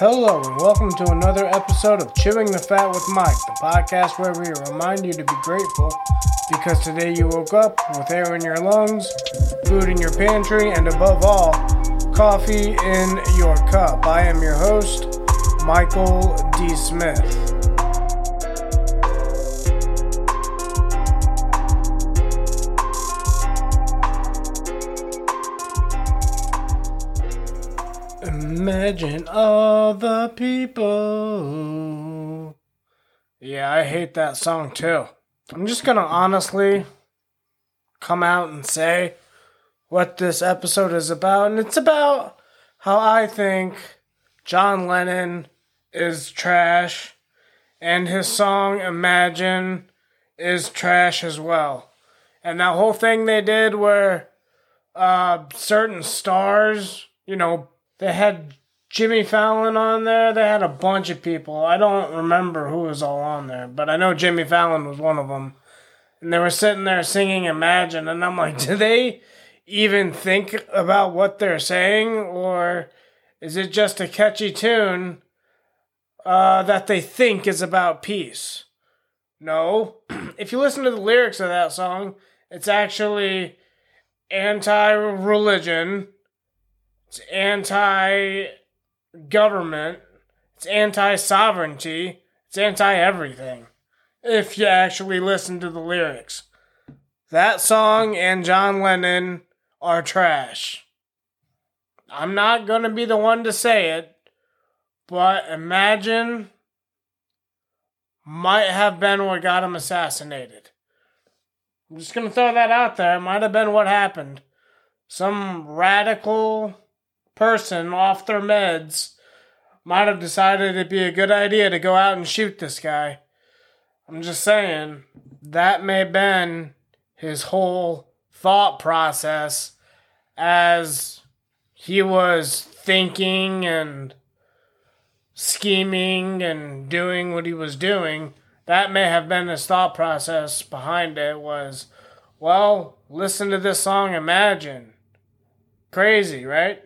Hello, and welcome to another episode of Chewing the Fat with Mike, the podcast where we remind you to be grateful because today you woke up with air in your lungs, food in your pantry, and above all, coffee in your cup. I am your host, Michael D. Smith. The people. Yeah, I hate that song too. I'm just gonna honestly come out and say what this episode is about, and it's about how I think John Lennon is trash and his song Imagine is trash as well. And that whole thing they did where uh, certain stars, you know, they had Jimmy Fallon on there. They had a bunch of people. I don't remember who was all on there, but I know Jimmy Fallon was one of them. And they were sitting there singing Imagine, and I'm like, do they even think about what they're saying, or is it just a catchy tune uh, that they think is about peace? No. if you listen to the lyrics of that song, it's actually anti religion it's anti government. It's anti sovereignty. It's anti everything. If you actually listen to the lyrics, that song and John Lennon are trash. I'm not going to be the one to say it, but imagine might have been what got him assassinated. I'm just going to throw that out there. It might have been what happened. Some radical person off their meds might have decided it'd be a good idea to go out and shoot this guy. I'm just saying, that may have been his whole thought process as he was thinking and scheming and doing what he was doing. That may have been his thought process behind it was, well, listen to this song, Imagine. Crazy, right?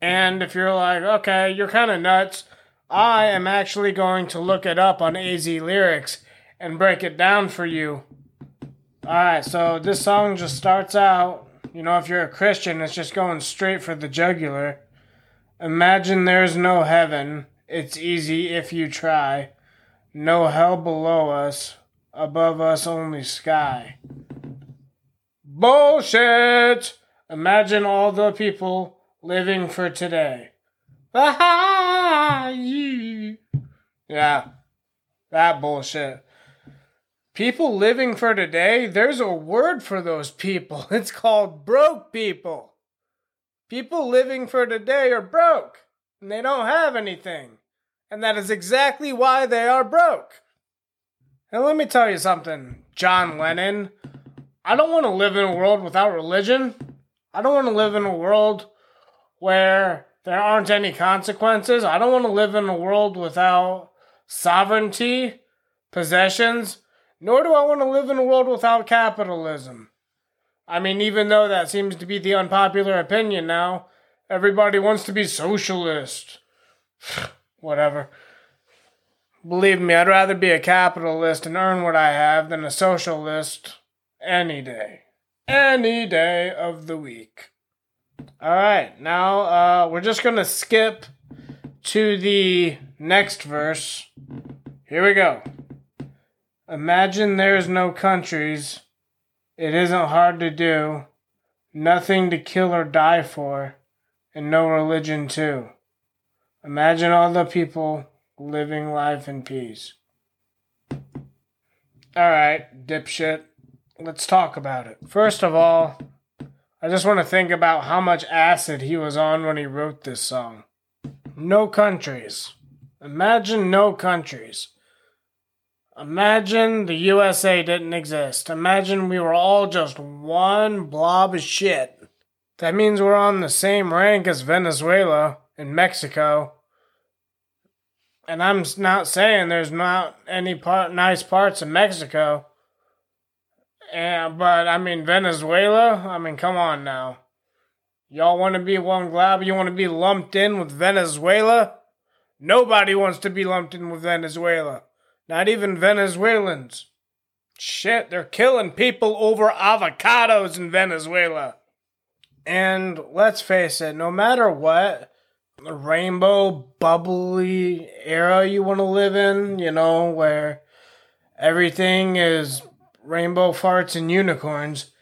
And if you're like, okay, you're kind of nuts, I am actually going to look it up on AZ Lyrics and break it down for you. Alright, so this song just starts out, you know, if you're a Christian, it's just going straight for the jugular. Imagine there's no heaven, it's easy if you try. No hell below us, above us only sky. Bullshit! Imagine all the people living for today. yeah, that bullshit. People living for today, there's a word for those people. It's called broke people. People living for today are broke, and they don't have anything. And that is exactly why they are broke. And let me tell you something, John Lennon. I don't want to live in a world without religion. I don't want to live in a world where there aren't any consequences. I don't want to live in a world without sovereignty, possessions, nor do I want to live in a world without capitalism. I mean, even though that seems to be the unpopular opinion now, everybody wants to be socialist. Whatever. Believe me, I'd rather be a capitalist and earn what I have than a socialist any day. Any day of the week. All right, now uh, we're just to skip to the next verse. Here we go. Imagine there's no countries. It isn't hard to do. Nothing to kill or die for. And no religion, too. Imagine all the people living life in peace. Alright, dipshit. Let's talk about it. First of all, I just want to think about how much acid he was on when he wrote this song. No countries. Imagine no countries. Imagine the USA didn't exist. Imagine we were all just one blob of shit. That means we're on the same rank as Venezuela and Mexico. And I'm not saying there's not any part, nice parts of Mexico. But I mean, Venezuela, I mean, come on now. Y'all want to be one glob? You want to be lumped in with Venezuela? Nobody wants to be lumped in with Venezuela. Not even Venezuelans. Shit, they're killing people over avocados in Venezuela. And let's face it, no matter what rainbow bubbly era you want to live in, you know, where everything is rainbow farts and unicorns,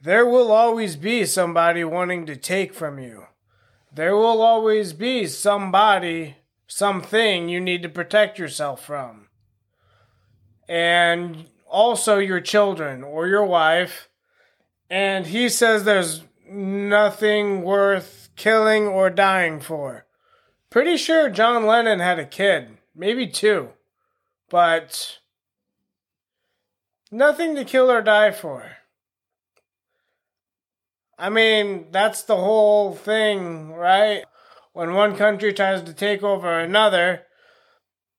there will always be somebody wanting to take from you. There will always be somebody, something you need to protect yourself from. And also your children or your wife. And he says there's nothing worth killing or dying for. Pretty sure John Lennon had a kid, maybe two, but nothing to kill or die for. I mean, that's the whole thing, right? When one country tries to take over another,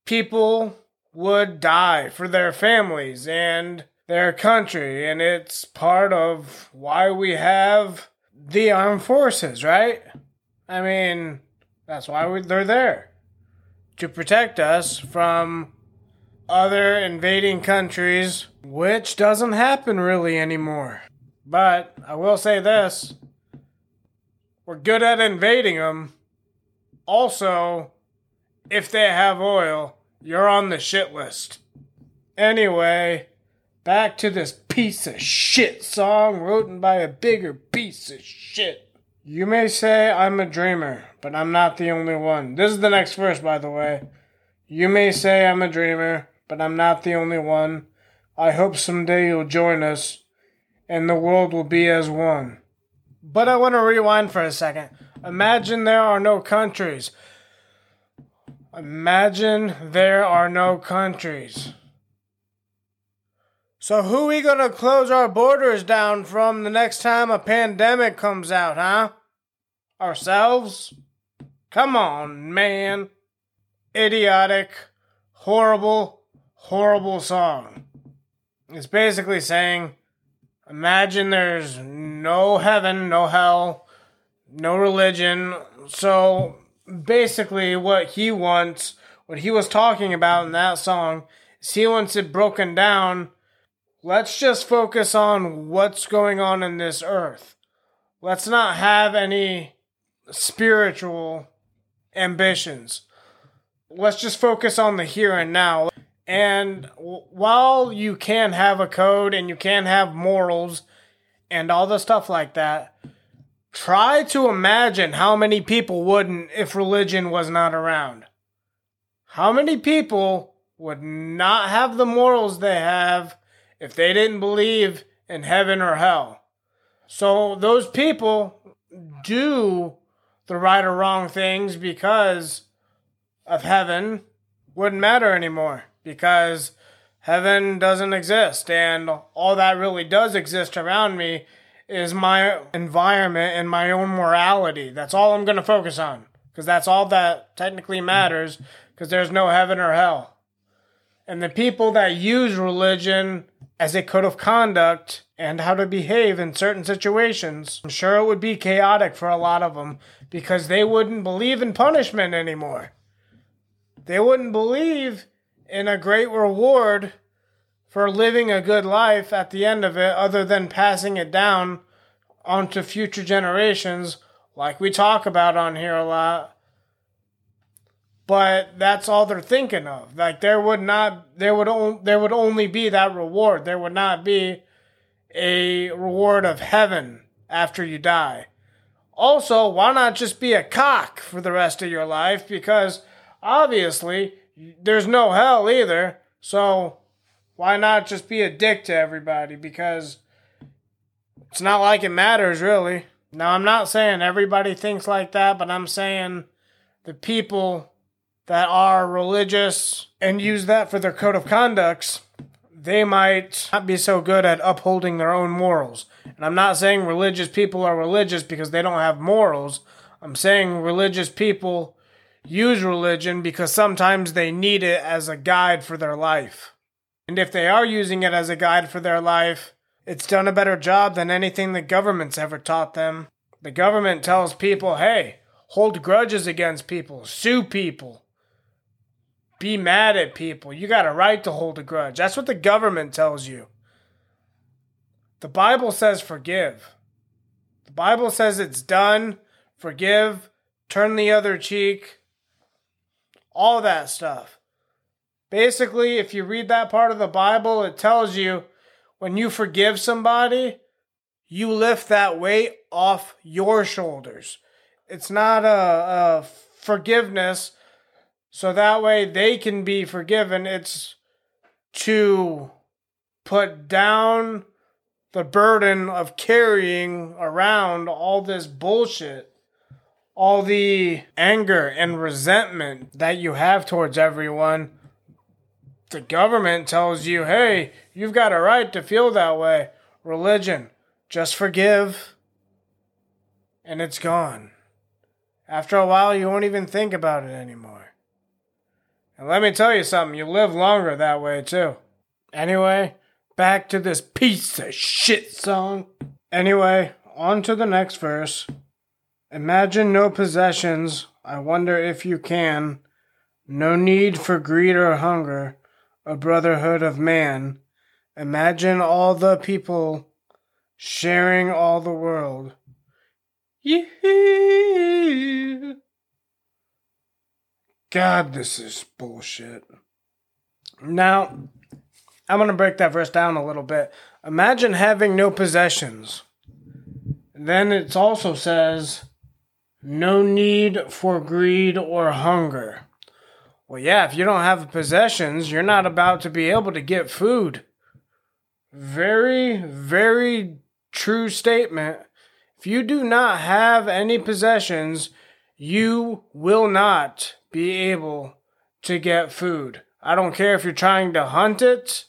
people would die for their families and their country, and it's part of why we have the armed forces, right? I mean, that's why we, they're there to protect us from other invading countries, which doesn't happen really anymore. But I will say this we're good at invading them. Also, if they have oil, you're on the shit list. Anyway, back to this piece of shit song written by a bigger piece of shit. You may say I'm a dreamer, but I'm not the only one. This is the next verse, by the way. You may say I'm a dreamer, but I'm not the only one. I hope someday you'll join us, and the world will be as one. But I want to rewind for a second. Imagine there are no countries. Imagine there are no countries. So who we gonna close our borders down from the next time a pandemic comes out, huh? Ourselves? Come on, man. Idiotic, horrible, horrible song. It's basically saying imagine there's no heaven, no hell, no religion. So basically what he wants, what he was talking about in that song, is he wants it broken down. Let's just focus on what's going on in this earth. Let's not have any spiritual ambitions. Let's just focus on the here and now. And while you can have a code and you can have morals and all the stuff like that, Try to imagine how many people wouldn't if religion was not around. How many people would not have the morals they have if they didn't believe in heaven or hell? So those people do the right or wrong things because of heaven wouldn't matter anymore because heaven doesn't exist and all that really does exist around me is my environment and my own morality. That's all I'm going to focus on because that's all that technically matters because there's no heaven or hell. And the people that use religion as a code of conduct and how to behave in certain situations, I'm sure it would be chaotic for a lot of them because they wouldn't believe in punishment anymore. They wouldn't believe in a great reward for living a good life at the end of it other than passing it down onto future generations like we talk about on here a lot. But that's all they're thinking of. Like there would not there would on, there would only be that reward. There would not be a reward of heaven after you die. Also why not just be a cock for the rest of your life? Because obviously there's no hell either so why not just be a dick to everybody? Because it's not like it matters, really. Now, I'm not saying everybody thinks like that, but I'm saying the people that are religious and use that for their code of conducts, they might not be so good at upholding their own morals. And I'm not saying religious people are religious because they don't have morals. I'm saying religious people use religion because sometimes they need it as a guide for their life. And if they are using it as a guide for their life, it's done a better job than anything the government's ever taught them. The government tells people, hey, hold grudges against people, sue people. be mad at people. You got a right to hold a grudge. That's what the government tells you. The Bible says forgive. The Bible says it's done. Forgive. Turn the other cheek. All that stuff. Basically, if you read that part of the Bible, it tells you when you forgive somebody, you lift that weight off your shoulders. It's not a, a forgiveness so that way they can be forgiven. It's to put down the burden of carrying around all this bullshit, all the anger and resentment that you have towards everyone. The government tells you, hey, you've got a right to feel that way. Religion, just forgive, and it's gone. After a while, you won't even think about it anymore. And let me tell you something, you live longer that way too. Anyway, back to this piece of shit song. Anyway, on to the next verse. Imagine no possessions, I wonder if you can. No need for greed or hunger, a brotherhood of man. Imagine all the people sharing all the world. Yeah. God, this is bullshit. Now, I'm going to break that verse down a little bit. Imagine having no possessions. Then it also says, no need for greed or hunger. Well, yeah, if you don't have possessions, you're not about to be able to get food. Very, very true statement. If you do not have any possessions, you will not be able to get food. I don't care if you're trying to hunt it.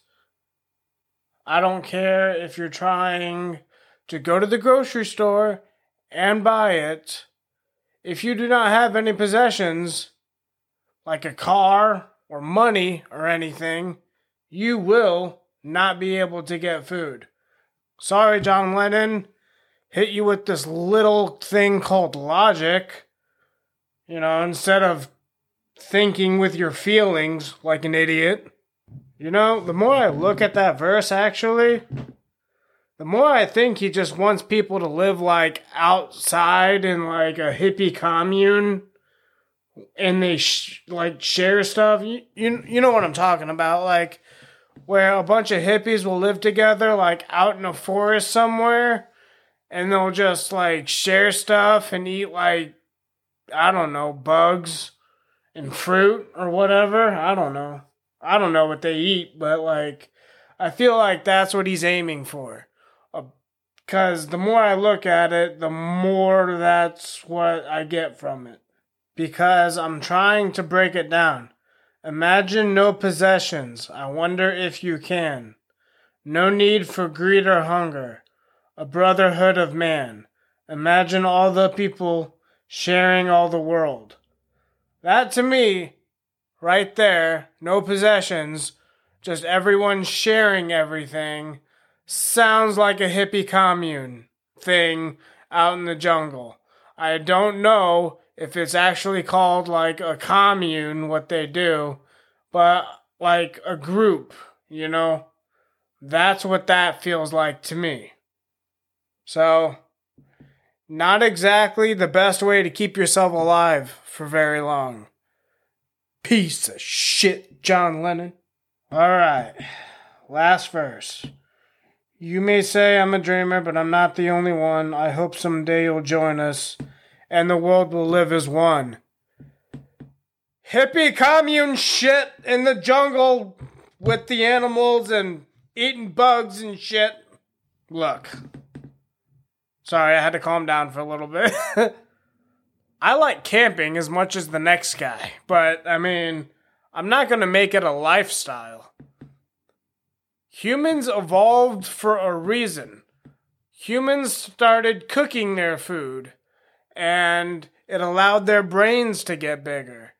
I don't care if you're trying to go to the grocery store and buy it. If you do not have any possessions, like a car or money or anything, you will not be able to get food. Sorry, John Lennon. Hit you with this little thing called logic. You know, instead of thinking with your feelings like an idiot. You know, the more I look at that verse, actually, the more I think he just wants people to live like outside in like a hippie commune and they sh- like share stuff. You, you, you know what I'm talking about. Like, where a bunch of hippies will live together, like out in a forest somewhere, and they'll just like share stuff and eat like, I don't know, bugs and fruit or whatever. I don't know. I don't know what they eat, but like, I feel like that's what he's aiming for. Because the more I look at it, the more that's what I get from it. Because I'm trying to break it down. Imagine no possessions. I wonder if you can. No need for greed or hunger. A brotherhood of man. Imagine all the people sharing all the world. That to me, right there, no possessions, just everyone sharing everything, sounds like a hippie commune thing out in the jungle. I don't know if it's actually called like a commune, what they do, but like a group, you know? That's what that feels like to me. So, not exactly the best way to keep yourself alive for very long. Piece of shit, John Lennon. Alright, last verse. You may say I'm a dreamer, but I'm not the only one. I hope someday you'll join us and the world will live as one. Hippie commune shit in the jungle with the animals and eating bugs and shit. Look. Sorry, I had to calm down for a little bit. I like camping as much as the next guy, but I mean, I'm not going to make it a lifestyle. Humans evolved for a reason. Humans started cooking their food, and it allowed their brains to get bigger,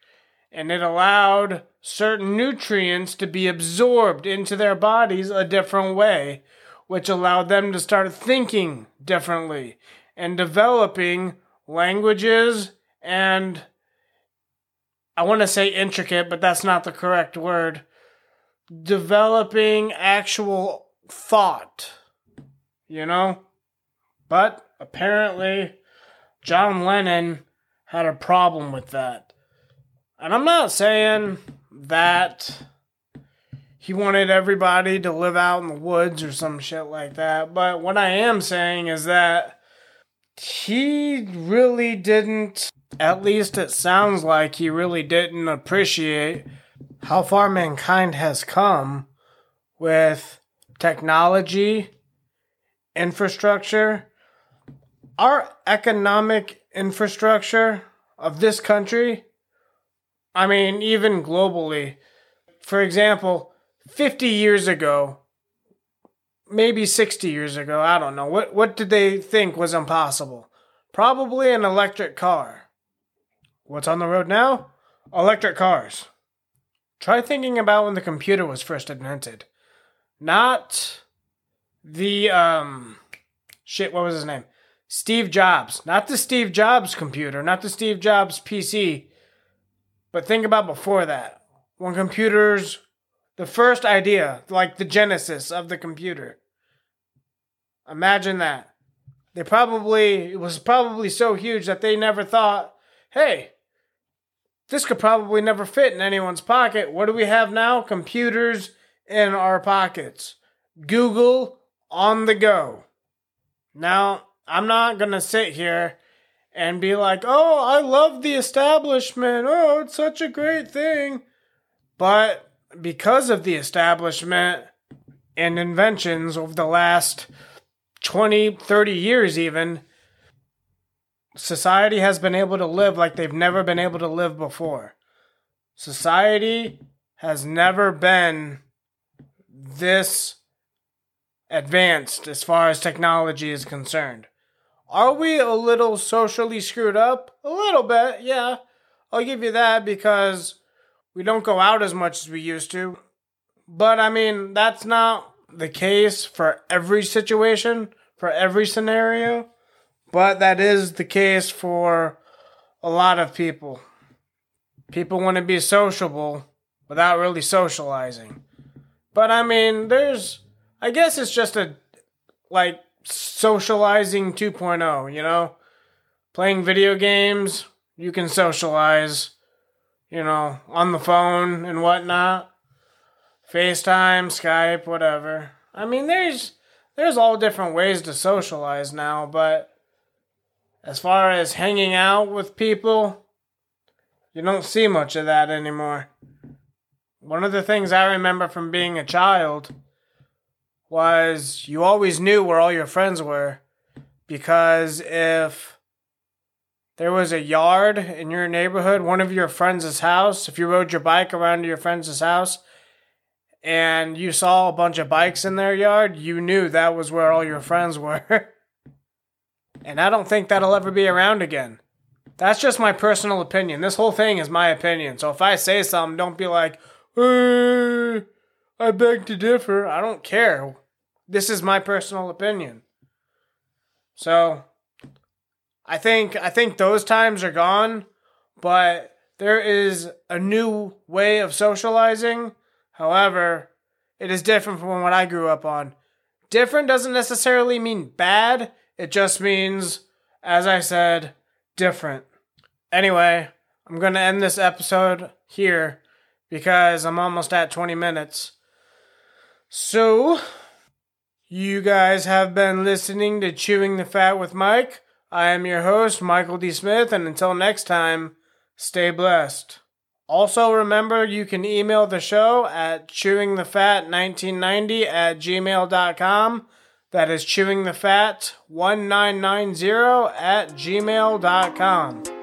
and it allowed certain nutrients to be absorbed into their bodies a different way, which allowed them to start thinking differently and developing languages and I want to say intricate, but that's not the correct word. Developing actual thought, you know? But apparently, John Lennon had a problem with that. And I'm not saying that he wanted everybody to live out in the woods or some shit like that, but what I am saying is that he really didn't, at least it sounds like he really didn't appreciate how far mankind has come with technology, infrastructure, our economic infrastructure of this country. I mean, even globally. For example, 50 years ago, maybe 60 years ago, I don't know. What what did they think was impossible? Probably an electric car. What's on the road now? Electric cars. Try thinking about when the computer was first invented. Not the um shit, what was his name? Steve Jobs. Not the Steve Jobs computer, not the Steve Jobs PC. But think about before that. When computers the first idea, like the genesis of the computer. Imagine that. They probably it was probably so huge that they never thought, "Hey, this could probably never fit in anyone's pocket. What do we have now? Computers in our pockets. Google on the go. Now, I'm not going to sit here and be like, oh, I love the establishment. Oh, it's such a great thing. But because of the establishment and inventions over the last 20, 30 years, even, society has been able to live like they've never been able to live before. Society has never been this advanced as far as technology is concerned. Are we a little socially screwed up? A little bit, yeah. I'll give you that because we don't go out as much as we used to. But I mean, that's not the case for every situation, for every scenario. But that is the case for a lot of people. People want to be sociable without really socializing. But I mean, there's, I guess it's just a, like, socializing 2.0, you know? Playing video games, you can socialize, you know, on the phone and whatnot. FaceTime, Skype, whatever. I mean, there's there's all different ways to socialize now, but as far as hanging out with people, you don't see much of that anymore. One of the things I remember from being a child was you always knew where all your friends were because if there was a yard in your neighborhood, one of your friends' house, if you rode your bike around to your friend's house and you saw a bunch of bikes in their yard, you knew that was where all your friends were. And I don't think that'll ever be around again. That's just my personal opinion. This whole thing is my opinion. So if I say something, don't be like, uh, I beg to differ. I don't care. This is my personal opinion. So I think I think those times are gone, but there is a new way of socializing. However, it is different from what I grew up on. Different doesn't necessarily mean bad. It just means, as I said, different. Anyway, I'm going to end this episode here because I'm almost at 20 minutes. So, you guys have been listening to Chewing the Fat with Mike. I am your host, Michael D. Smith, and until next time, stay blessed. Also, remember you can email the show at chewingthefat1990 at gmail.com. That is chewingthefat1990 at gmail.com.